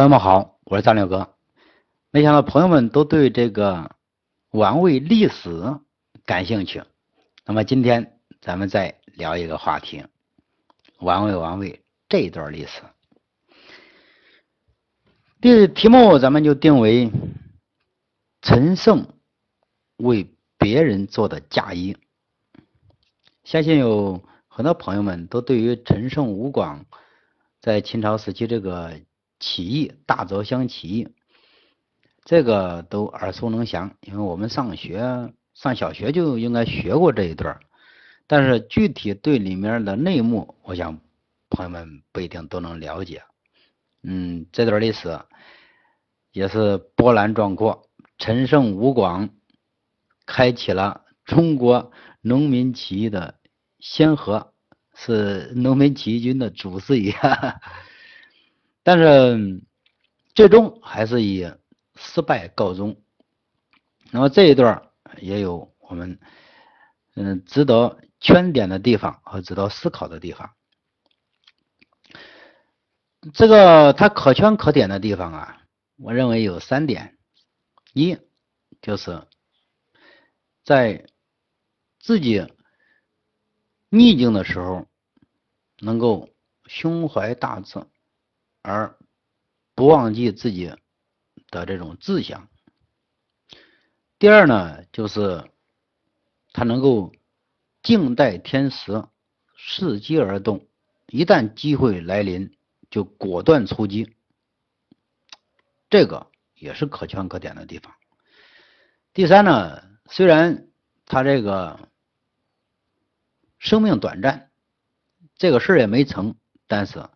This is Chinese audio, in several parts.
朋友们好，我是张六哥。没想到朋友们都对这个王位历史感兴趣，那么今天咱们再聊一个话题：王位王位这一段历史。这题目咱们就定为陈胜为别人做的嫁衣。相信有很多朋友们都对于陈胜吴广在秦朝时期这个。起义，大泽乡起义，这个都耳熟能详，因为我们上学上小学就应该学过这一段但是具体对里面的内幕，我想朋友们不一定都能了解。嗯，这段历史也是波澜壮阔，陈胜吴广开启了中国农民起义的先河，是农民起义军的祖师爷。但是最终还是以失败告终。那么这一段也有我们嗯值得圈点的地方和值得思考的地方。这个它可圈可点的地方啊，我认为有三点：一就是在自己逆境的时候能够胸怀大志。而不忘记自己的这种志向。第二呢，就是他能够静待天时，伺机而动，一旦机会来临，就果断出击。这个也是可圈可点的地方。第三呢，虽然他这个生命短暂，这个事儿也没成，但是。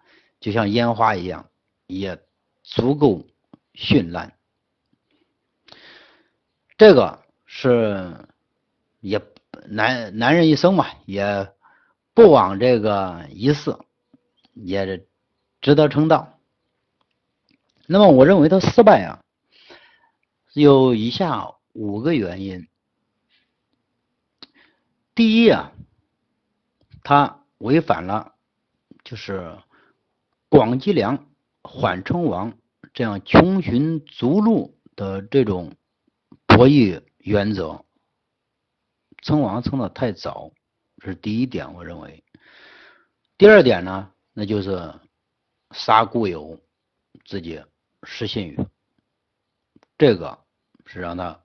就像烟花一样，也足够绚烂。这个是也男男人一生嘛，也不枉这个一世，也值得称道。那么，我认为他失败啊，有以下五个原因。第一啊，他违反了，就是。广积粮，缓称王，这样穷寻逐鹿的这种博弈原则，称王称的太早，这是第一点，我认为。第二点呢，那就是杀故友，自己失信誉，这个是让他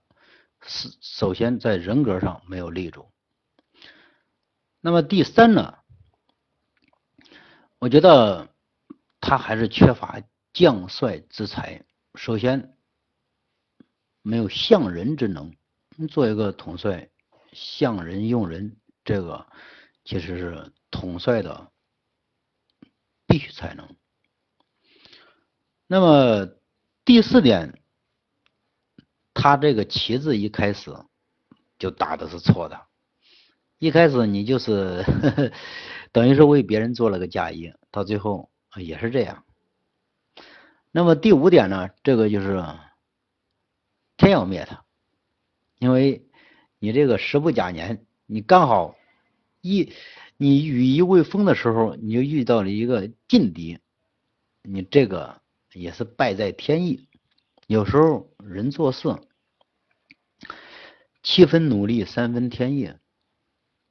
是首先在人格上没有立住。那么第三呢，我觉得。他还是缺乏将帅之才，首先没有相人之能。做一个统帅，相人用人，这个其实是统帅的必须才能。那么第四点，他这个旗子一开始就打的是错的，一开始你就是 等于是为别人做了个嫁衣，到最后。也是这样。那么第五点呢？这个就是天要灭他，因为你这个时不假年，你刚好一你羽翼未丰的时候，你就遇到了一个劲敌，你这个也是败在天意。有时候人做事七分努力，三分天意，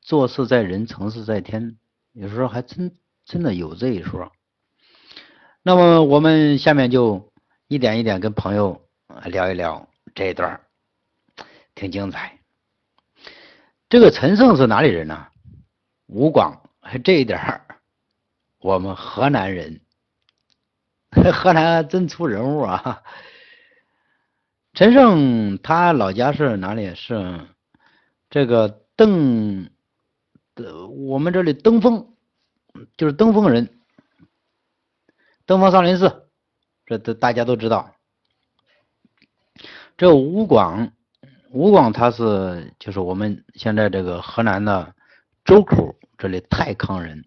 做事在人，成事在天，有时候还真真的有这一说。那么我们下面就一点一点跟朋友聊一聊这一段，挺精彩。这个陈胜是哪里人呢？吴广，这一点我们河南人，河南真出人物啊！陈胜他老家是哪里？是这个登，我们这里登封，就是登封人。登封少林寺，这都大家都知道。这吴广，吴广他是就是我们现在这个河南的周口这里太康人，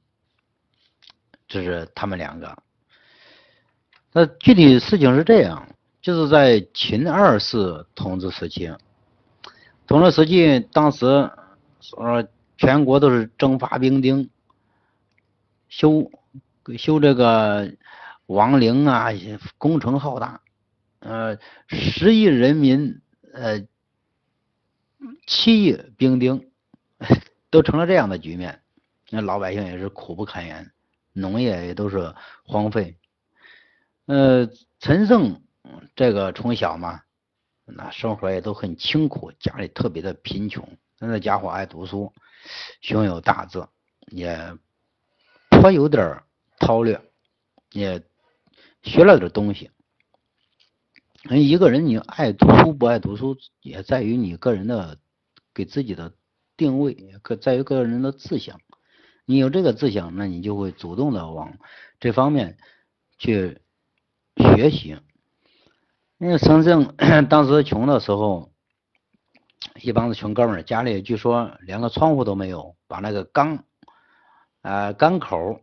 这是他们两个。那具体事情是这样，就是在秦二世统治时期，统治时期当时说全国都是征发兵丁，修修这个。亡灵啊，工程浩大，呃，十亿人民，呃，七亿兵丁，都成了这样的局面，那老百姓也是苦不堪言，农业也都是荒废。呃，陈胜这个从小嘛，那生活也都很清苦，家里特别的贫穷，那家伙爱读书，胸有大志，也颇有点韬略，也学了点东西。人一个人你爱读书不爱读书，也在于你个人的给自己的定位，可在于个人的志向。你有这个志向，那你就会主动的往这方面去。学习，因为陈胜当时穷的时候，一帮子穷哥们儿家里据说连个窗户都没有，把那个缸啊缸口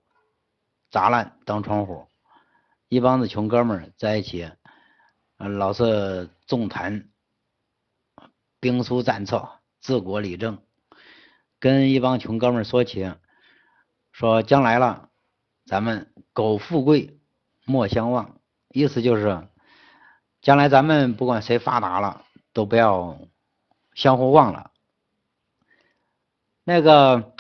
砸烂当窗户，一帮子穷哥们儿在一起，老是纵谈兵书战策、治国理政，跟一帮穷哥们儿说起，说将来了，咱们苟富贵莫相忘。意思就是，将来咱们不管谁发达了，都不要相互忘了。那个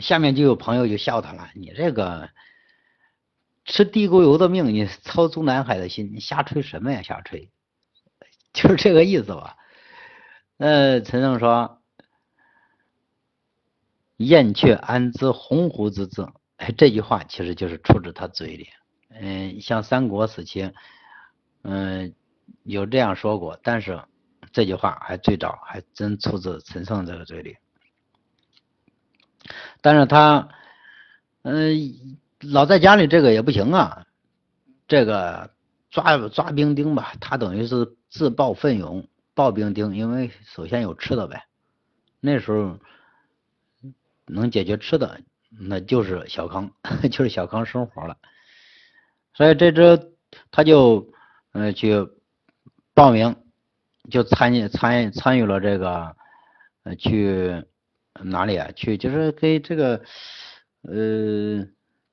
下面就有朋友就笑他了：“你这个吃地沟油的命，你操中南海的心，你瞎吹什么呀？瞎吹，就是这个意思吧？”呃，陈胜说：“燕雀安知鸿鹄之志？”哎，这句话其实就是出自他嘴里。嗯，像三国时期，嗯，有这样说过，但是这句话还最早还真出自陈胜这个嘴里。但是他，嗯，老在家里这个也不行啊，这个抓抓兵丁吧，他等于是自报奋勇报兵丁，因为首先有吃的呗。那时候能解决吃的，那就是小康，就是小康生活了。所以这只他就嗯去报名，就参与参与参与了这个呃去哪里啊？去就是给这个呃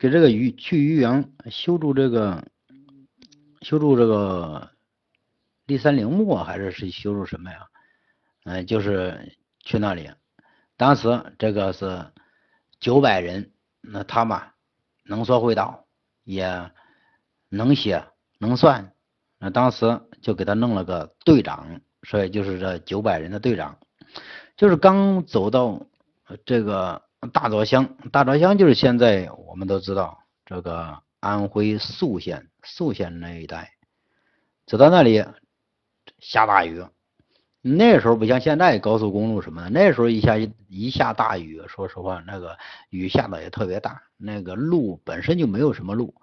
给这个渔去渔阳修筑这个修筑这个骊山陵墓啊，还是是修筑什么呀？嗯，就是去那里。当时这个是九百人，那他嘛能说会道也。能写能算，那当时就给他弄了个队长，所以就是这九百人的队长，就是刚走到这个大枣乡，大枣乡就是现在我们都知道这个安徽宿县宿县那一带，走到那里下大雨，那时候不像现在高速公路什么的，那时候一下一下大雨，说实话那个雨下的也特别大，那个路本身就没有什么路。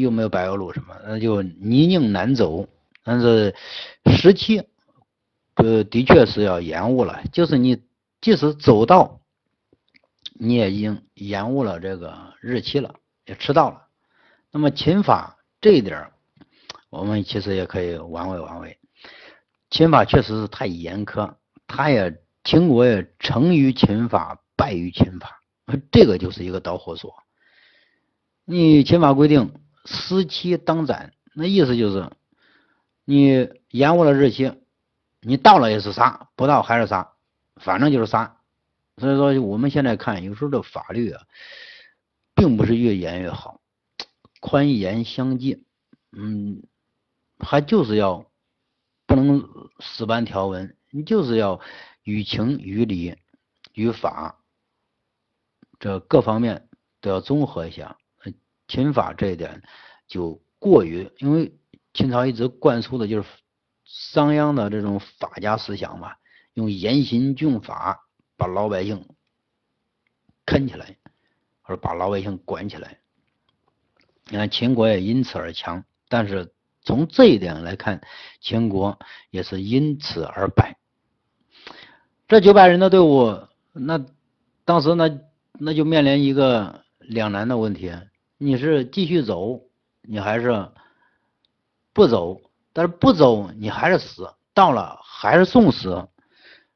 又没有柏油路什么，那就泥泞难走。但是时期，呃，的确是要延误了。就是你即使走到，你也已经延误了这个日期了，也迟到了。那么秦法这一点，我们其实也可以玩味玩味。秦法确实是太严苛，他也秦国也成于秦法，败于秦法，这个就是一个导火索。你秦法规定失期当斩，那意思就是你延误了日期，你到了也是杀，不到还是杀，反正就是杀。所以说我们现在看，有时候这法律啊，并不是越严越好，宽严相济，嗯，还就是要不能死搬条文，你就是要于情于理于法这各方面都要综合一下。秦法这一点就过于，因为秦朝一直灌输的就是商鞅的这种法家思想嘛，用严刑峻法把老百姓坑起来，或者把老百姓管起来。你看秦国也因此而强，但是从这一点来看，秦国也是因此而败。这九百人的队伍，那当时那那就面临一个两难的问题。你是继续走，你还是不走？但是不走，你还是死，到了还是送死。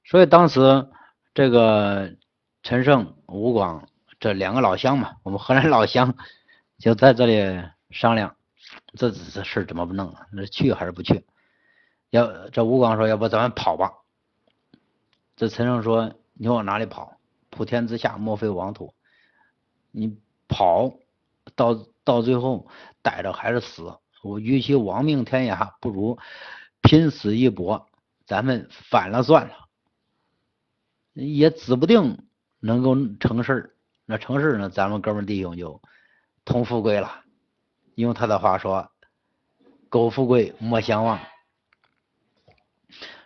所以当时这个陈胜、吴广这两个老乡嘛，我们河南老乡就在这里商量，这这事怎么不弄？那去还是不去？要这吴广说，要不咱们跑吧？这陈胜说，你往哪里跑？普天之下莫非王土，你跑到到最后逮着还是死。我与其亡命天涯，不如拼死一搏。咱们反了算了，也指不定能够成事儿。那成事儿呢，咱们哥们弟兄就同富贵了。用他的话说：“苟富贵，莫相忘。”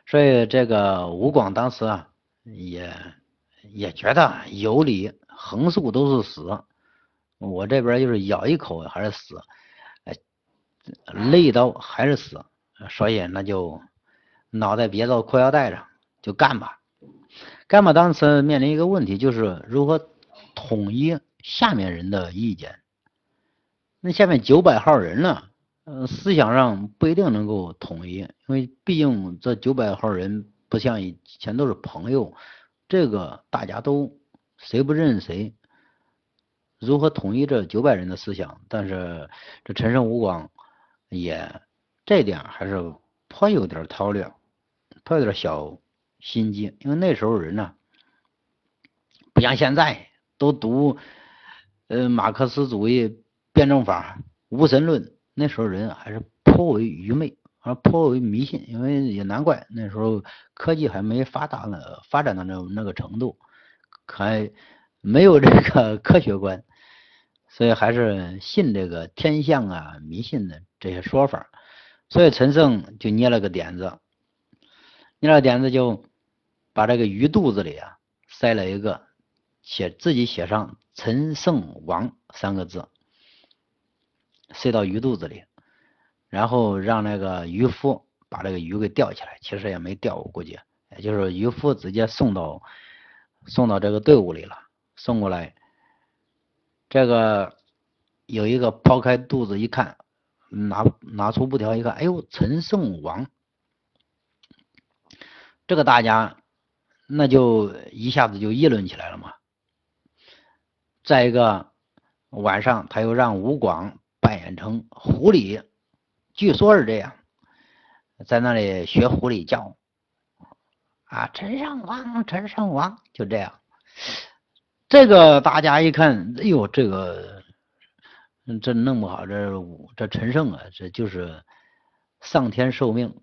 所以这个吴广当时啊，也也觉得有理，横竖都是死。我这边就是咬一口还是死。累刀还是死，所以那就脑袋别到裤腰带上，就干吧。干吧，当时面临一个问题，就是如何统一下面人的意见。那下面九百号人呢，呃，思想上不一定能够统一，因为毕竟这九百号人不像以前都是朋友，这个大家都谁不认识谁，如何统一这九百人的思想？但是这陈胜吴广。也这点还是颇有点韬略，颇有点小心机，因为那时候人呢，不像现在都读呃马克思主义辩证法、无神论，那时候人还是颇为愚昧，而颇为迷信，因为也难怪那时候科技还没发达呢，发展到那那个程度，还没有这个 科学观。所以还是信这个天象啊、迷信的这些说法，所以陈胜就捏了个点子，捏了点子就把这个鱼肚子里啊塞了一个，写自己写上“陈胜王”三个字，塞到鱼肚子里，然后让那个渔夫把这个鱼给钓起来，其实也没钓，我估计，也就是渔夫直接送到送到这个队伍里了，送过来。这个有一个抛开肚子一看，拿拿出布条一看，哎呦，陈胜王，这个大家那就一下子就议论起来了嘛。再一个晚上他又让吴广扮演成狐狸，据说是这样，在那里学狐狸叫啊，陈胜王，陈胜王，就这样。这个大家一看，哎呦，这个这弄不好，这这陈胜啊，这就是上天受命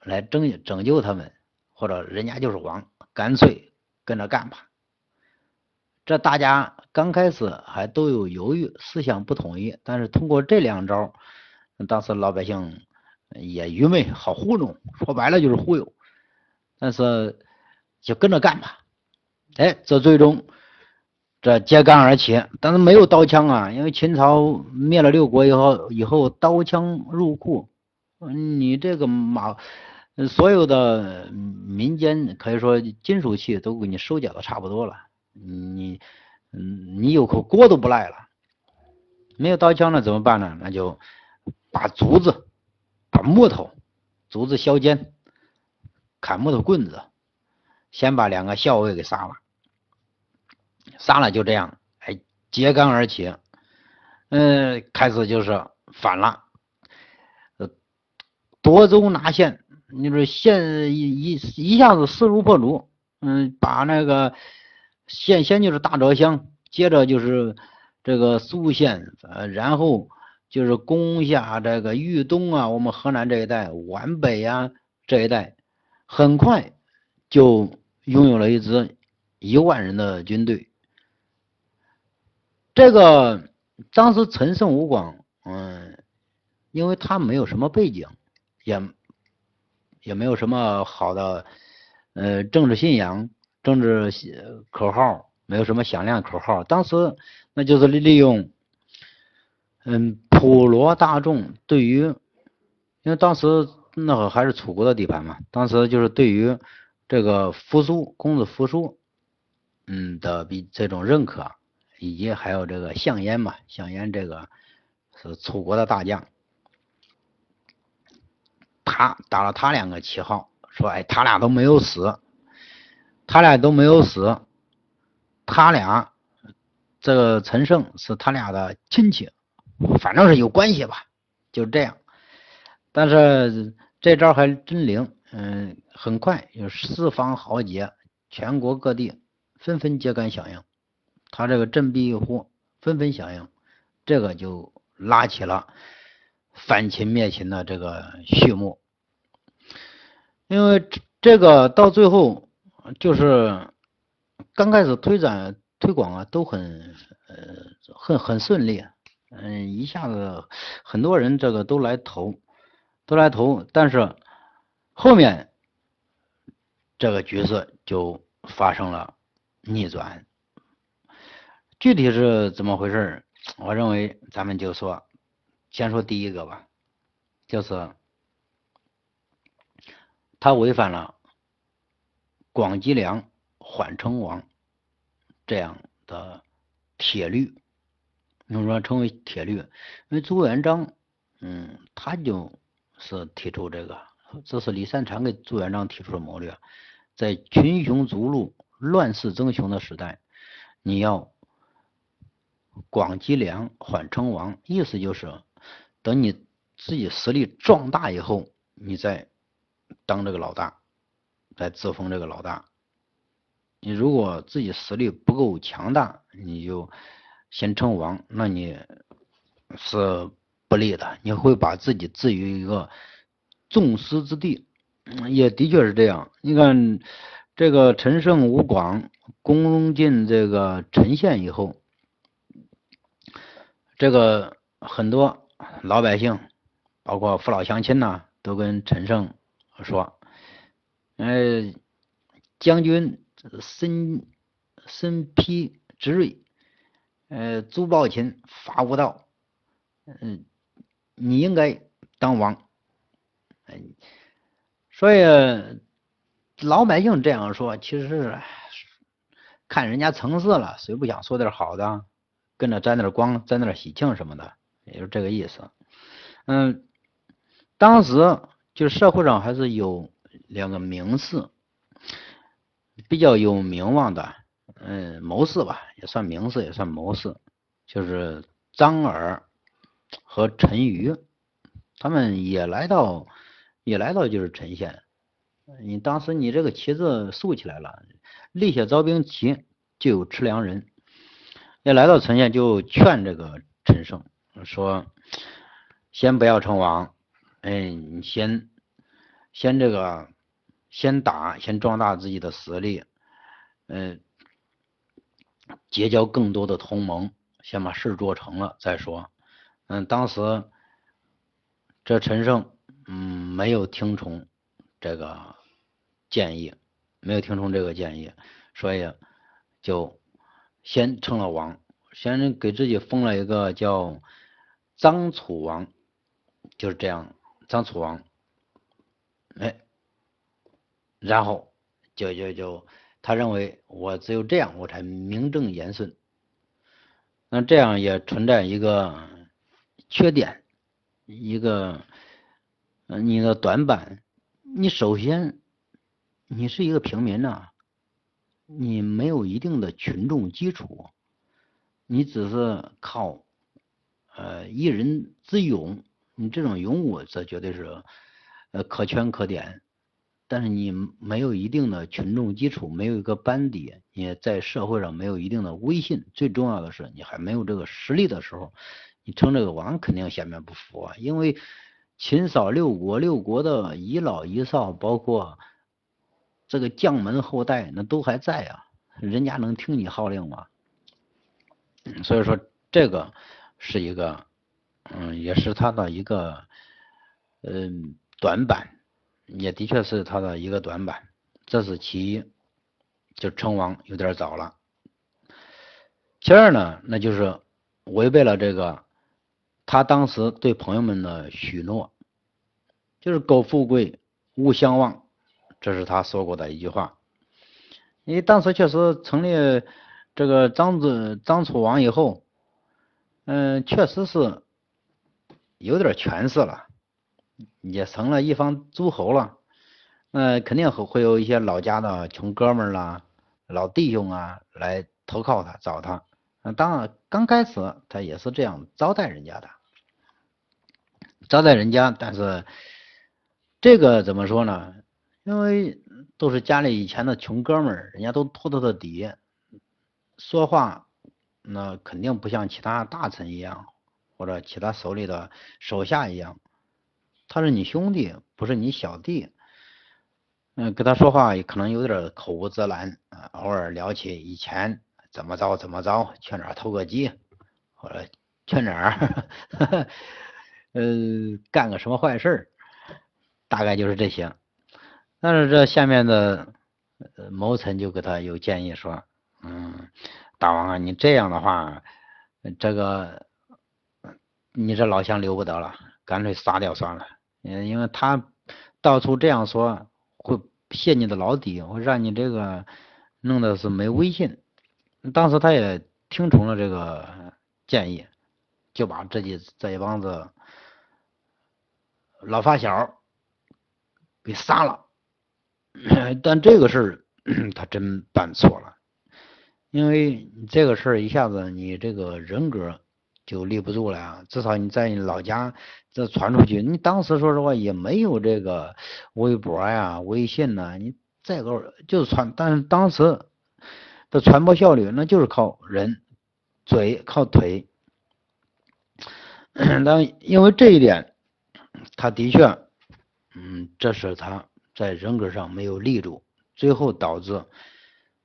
来拯拯救他们，或者人家就是王，干脆跟着干吧。这大家刚开始还都有犹豫，思想不统一，但是通过这两招，当时老百姓也愚昧，好糊弄，说白了就是忽悠，但是就跟着干吧。哎，这最终。这揭竿而起，但是没有刀枪啊，因为秦朝灭了六国以后，以后刀枪入库，你这个马，所有的民间可以说金属器都给你收缴的差不多了，你，嗯，你有口锅都不赖了。没有刀枪了怎么办呢？那就把竹子，把木头，竹子削尖，砍木头棍子，先把两个校尉给杀了。杀了就这样，哎，揭竿而起，嗯，开始就是反了，呃，夺州拿县，你说县一一一下子势如破竹，嗯，把那个县先就是大泽乡，接着就是这个苏县，呃，然后就是攻下这个豫东啊，我们河南这一带，皖北呀这一带，很快就拥有了一支一万人的军队。这个当时陈胜吴广，嗯，因为他没有什么背景，也也没有什么好的呃政治信仰、政治口号，没有什么响亮口号。当时那就是利利用嗯普罗大众对于，因为当时那会还是楚国的地盘嘛，当时就是对于这个扶苏公子扶苏嗯的比这种认可。以及还有这个项燕嘛，项燕这个是楚国的大将，他打了他两个旗号，说哎，他俩都没有死，他俩都没有死，他俩这个陈胜是他俩的亲戚，反正是有关系吧，就这样。但是这招还真灵，嗯，很快有四方豪杰，全国各地纷纷揭竿响应，他这个振臂一呼，纷纷响应，这个就拉起了反秦灭秦的这个序幕。因为这个到最后就是刚开始推展推广啊，都很呃很很顺利，嗯，一下子很多人这个都来投。都来投，但是后面这个局势就发生了逆转。具体是怎么回事？我认为咱们就说，先说第一个吧，就是他违反了广积粮缓称王这样的铁律，用说称为铁律，因为朱元璋，嗯，他就。是提出这个，这是李善长给朱元璋提出的谋略，在群雄逐鹿、乱世争雄的时代，你要广积粮、缓称王，意思就是等你自己实力壮大以后，你再当这个老大，再自封这个老大。你如果自己实力不够强大，你就先称王，那你是。不利的，你会把自己置于一个众矢之的，也的确是这样。你看，这个陈胜吴广攻进这个陈县以后，这个很多老百姓，包括父老乡亲呐，都跟陈胜说：“呃，将军身身披之锐，呃，朱暴秦伐无道，嗯。”你应该当王，所以老百姓这样说，其实是看人家层次了，谁不想说点好的，跟着沾点光，沾点喜庆什么的，也就这个意思。嗯，当时就是社会上还是有两个名士，比较有名望的，嗯，谋士吧，也算名士，也算谋士，就是张耳。和陈馀，他们也来到，也来到就是陈县。你当时你这个旗子竖起来了，立下招兵旗，就有吃粮人。也来到陈县，就劝这个陈胜说：“先不要称王，哎，你先先这个先打，先壮大自己的实力，嗯，结交更多的同盟，先把事做成了再说。”嗯，当时这陈胜嗯没有听从这个建议，没有听从这个建议，所以就先称了王，先给自己封了一个叫张楚王，就是这样，张楚王，哎，然后就就就他认为我只有这样我才名正言顺，那这样也存在一个。缺点，一个，你的短板，你首先，你是一个平民呐，你没有一定的群众基础，你只是靠，呃，一人之勇，你这种勇武，这绝对是，呃，可圈可点，但是你没有一定的群众基础，没有一个班底，你在社会上没有一定的威信，最重要的是，你还没有这个实力的时候。你称这个王肯定下面不服啊，因为秦扫六国，六国的遗老遗少，包括这个将门后代，那都还在啊，人家能听你号令吗？所以说这个是一个，嗯，也是他的一个，嗯，短板，也的确是他的一个短板，这是其一，就称王有点早了。其二呢，那就是违背了这个。他当时对朋友们的许诺，就是“苟富贵，勿相忘”，这是他说过的一句话。因为当时确实成立这个张子张楚王以后，嗯，确实是有点权势了，也成了一方诸侯了。那肯定会会有一些老家的穷哥们儿啦、老弟兄啊来投靠他、找他。当然刚开始他也是这样招待人家的。招待人家，但是这个怎么说呢？因为都是家里以前的穷哥们儿，人家都托他的底，说话那肯定不像其他大臣一样，或者其他手里的手下一样，他是你兄弟，不是你小弟。嗯，跟他说话也可能有点口无遮拦啊，偶尔聊起以前怎么着怎么着，去哪儿偷个鸡，或者去哪儿，呃，干个什么坏事大概就是这些。但是这下面的谋臣就给他有建议说，嗯，大王啊，你这样的话，这个你这老乡留不得了，干脆杀掉算了。嗯，因为他到处这样说。会泄你的老底，会让你这个弄的是没威信。当时他也听从了这个建议，就把这几这一帮子老发小给杀了。但这个事儿 他真办错了，因为这个事儿一下子你这个人格。就立不住了呀！至少你在你老家这传出去，你当时说实话也没有这个微博呀、微信呐，你再个就是传，但是当时的传播效率那就是靠人嘴、靠腿。那因为这一点，他的确，嗯，这是他在人格上没有立住，最后导致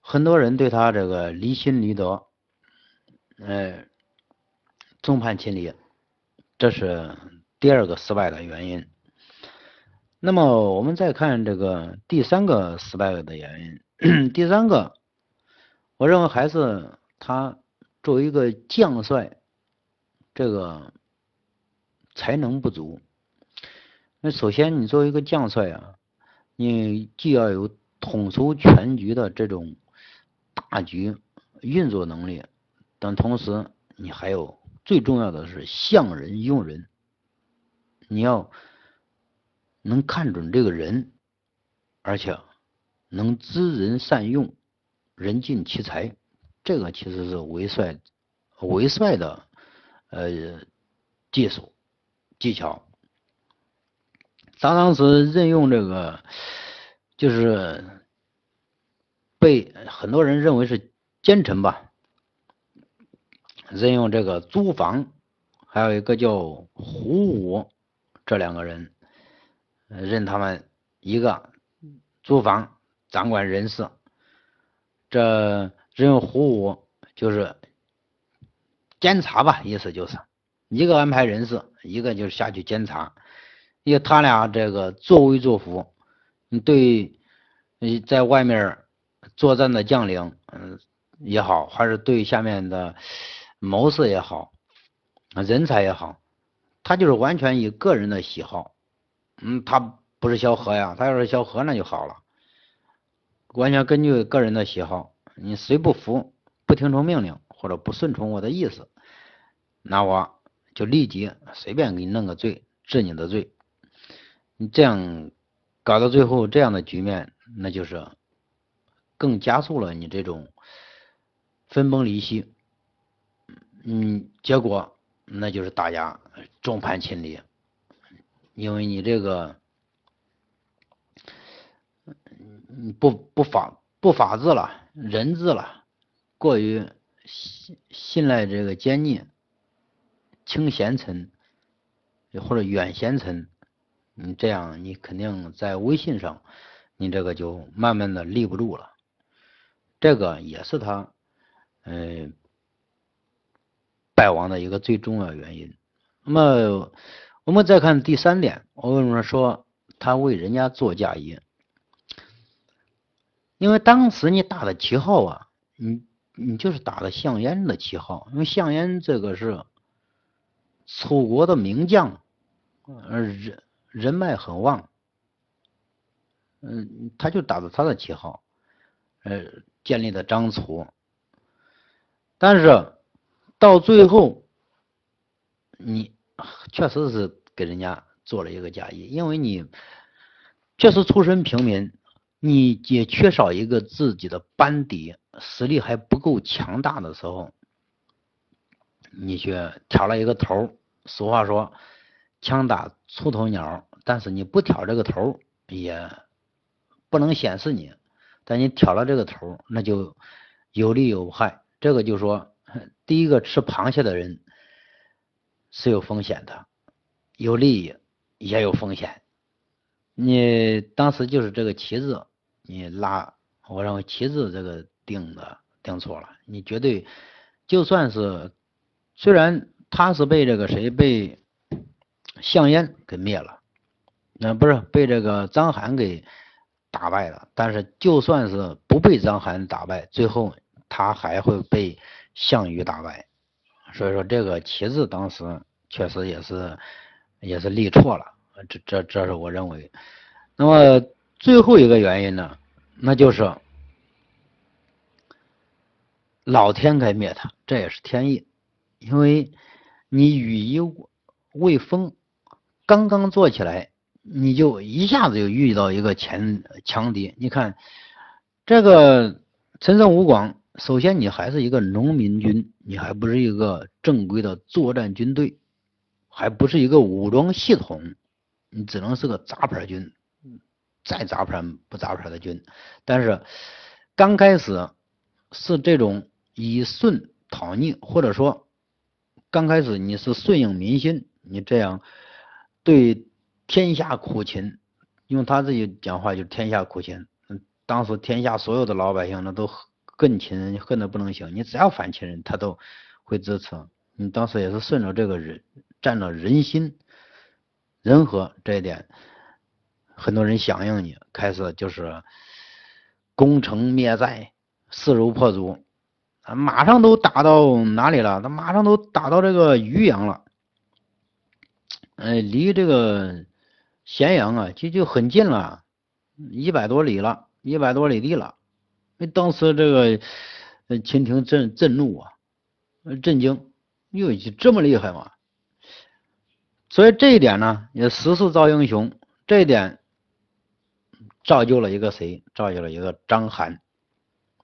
很多人对他这个离心离德，哎。众叛亲离，这是第二个失败的原因。那么我们再看这个第三个失败的原因，第三个，我认为还是他作为一个将帅，这个才能不足。那首先，你作为一个将帅啊，你既要有统筹全局的这种大局运作能力，但同时你还有。最重要的是相人用人，你要能看准这个人，而且能知人善用，人尽其才，这个其实是为帅为帅的呃技术技巧。他当时任用这个，就是被很多人认为是奸臣吧。任用这个租房，还有一个叫胡武，这两个人，任他们一个租房掌管人事，这任用胡武就是监察吧，意思就是一个安排人事，一个就是下去监察，因为他俩这个作威作福，你对你在外面作战的将领，嗯也好，还是对下面的。谋士也好，人才也好，他就是完全以个人的喜好，嗯，他不是萧何呀，他要是萧何那就好了，完全根据个人的喜好，你谁不服，不听从命令或者不顺从我的意思，那我就立即随便给你弄个罪，治你的罪，你这样搞到最后这样的局面，那就是更加速了你这种分崩离析。嗯，结果那就是大家众叛亲离，因为你这个不不法不法治了，人治了，过于信信赖这个奸佞，轻贤臣或者远贤臣，你这样你肯定在微信上，你这个就慢慢的立不住了，这个也是他嗯。败亡的一个最重要原因。那么，我们再看第三点，我为什么说他为人家做嫁衣？因为当时你打的旗号啊，你你就是打的项燕的旗号，因为项燕这个是楚国的名将，呃人人脉很旺，嗯，他就打着他的旗号，呃建立的张楚，但是。到最后，你确实是给人家做了一个嫁衣，因为你确实出身平民，你也缺少一个自己的班底，实力还不够强大的时候，你去挑了一个头。俗话说，枪打出头鸟，但是你不挑这个头也不能显示你，但你挑了这个头，那就有利有害。这个就说，第一个吃螃蟹的人是有风险的，有利益也有风险。你当时就是这个旗子，你拉，我认为旗子这个定的定错了。你绝对就算是，虽然他是被这个谁被项燕给灭了，那不是被这个章邯给打败了，但是就算是不被章邯打败，最后他还会被项羽打败。所以说这个旗子当时确实也是也是立错了。这这这是我认为，那么最后一个原因呢，那就是老天该灭他，这也是天意，因为你羽翼未丰，刚刚做起来，你就一下子就遇到一个强强敌。你看这个陈胜吴广，首先你还是一个农民军，你还不是一个正规的作战军队，还不是一个武装系统。你只能是个杂牌军，再杂牌不杂牌的军，但是刚开始是这种以顺讨逆，或者说刚开始你是顺应民心，你这样对天下苦秦，用他自己讲话就是天下苦秦。当时天下所有的老百姓那都恨秦人，恨的不能行。你只要反秦人，他都会支持。你当时也是顺着这个人，占了人心。人和这一点，很多人响应你，开始就是攻城灭寨，势如破竹，啊，马上都打到哪里了？他马上都打到这个渔阳了，哎，离这个咸阳啊，就就很近了，一百多里了，一百多里地了。那当时这个呃秦廷震震怒啊，震惊，哟，这么厉害吗？所以这一点呢，也时势造英雄，这一点造就了一个谁？造就了一个章邯。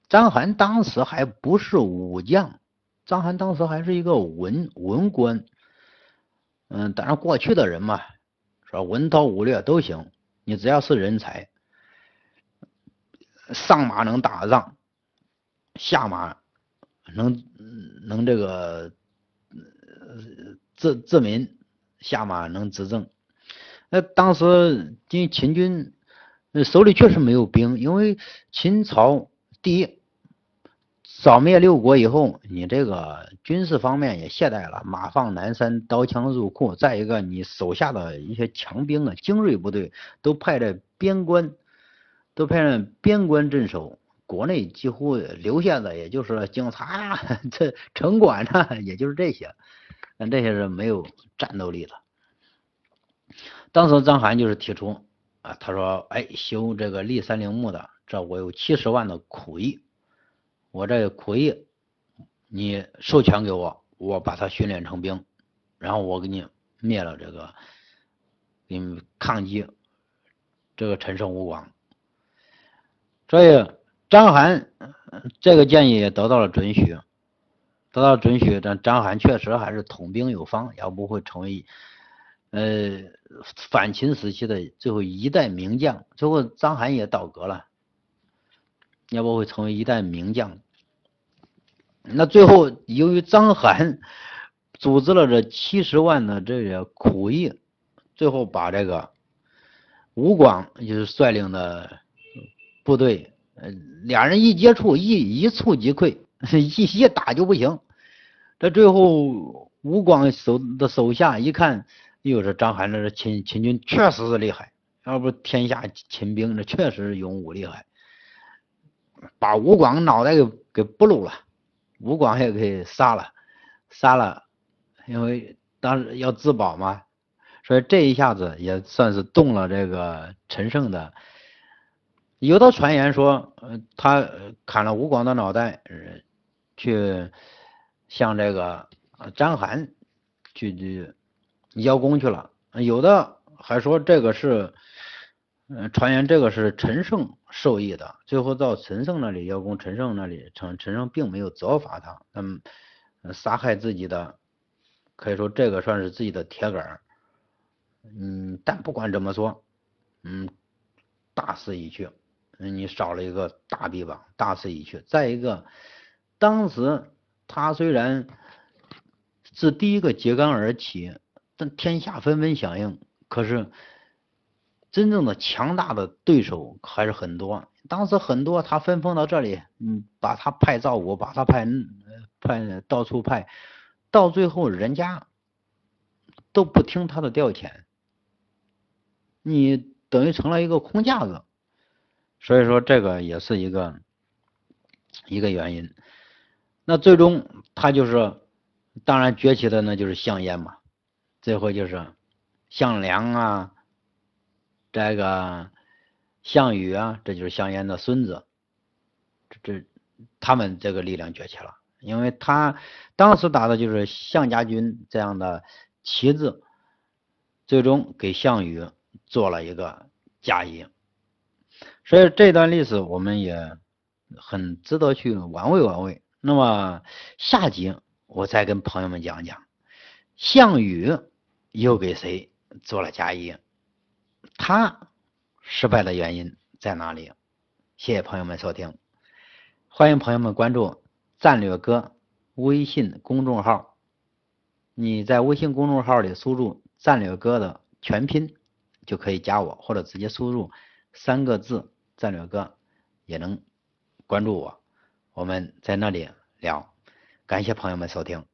章邯当时还不是武将，章邯当时还是一个文文官。嗯，当然过去的人嘛，说文韬武略都行，你只要是人才，上马能打仗，下马能能这个治治民。下马能执政，那当时因为秦军手里确实没有兵，因为秦朝第一扫灭六国以后，你这个军事方面也懈怠了，马放南山，刀枪入库。再一个，你手下的一些强兵啊、精锐部队都派在边关，都派在边关镇守，国内几乎留下的也就是警察呀、这城管呐，也就是这些。但这些人没有战斗力的。当时张邯就是提出啊，他说：“哎，修这个骊山陵墓的，这我有七十万的苦役，我这苦役你授权给我，我把他训练成兵，然后我给你灭了这个，给你抗击这个陈胜吴广。”所以张邯这个建议也得到了准许。得到准许，但张邯确实还是统兵有方，要不会成为呃反秦时期的最后一代名将。最后张邯也倒戈了，要不会成为一代名将。那最后由于张邯组织了这七十万的这个苦役，最后把这个吴广就是率领的部队，呃，俩人一接触一一触即溃。一一打就不行，这最后吴广手的手下一看，又是章邯，这秦秦军确实是厉害，要不天下秦兵这确实是勇武厉害，把吴广脑袋给给不露了，吴广也给杀了，杀了，因为当时要自保嘛，所以这一下子也算是动了这个陈胜的。有的传言说，呃，他砍了吴广的脑袋，呃。去向这个张邯去去邀功去了，有的还说这个是，嗯，传言这个是陈胜授意的，最后到陈胜那里邀功，陈胜那里陈陈胜并没有责罚他，嗯，杀害自己的，可以说这个算是自己的铁杆儿嗯，但不管怎么说，嗯，大势已去，你少了一个大臂膀，大势已去。再一个，当时他虽然是第一个揭竿而起，但天下纷纷响应，可是真正的强大的对手还是很多。当时很多他分封到这里，嗯，把他派赵国，把他派派到处派，到最后人家都不听他的调遣。你等于成了一个空架子，所以说这个也是一个一个原因。那最终他就是，当然崛起的那就是项燕嘛，最后就是项梁啊，这个项羽啊，这就是项燕的孙子，这这他们这个力量崛起了，因为他当时打的就是项家军这样的旗帜，最终给项羽。做了一个嫁衣，所以这段历史我们也很值得去玩味玩味。那么下集我再跟朋友们讲讲，项羽又给谁做了嫁衣？他失败的原因在哪里？谢谢朋友们收听，欢迎朋友们关注战略哥微信公众号，你在微信公众号里输入战略哥的全拼。就可以加我，或者直接输入三个字“战略哥”，也能关注我。我们在那里聊。感谢朋友们收听。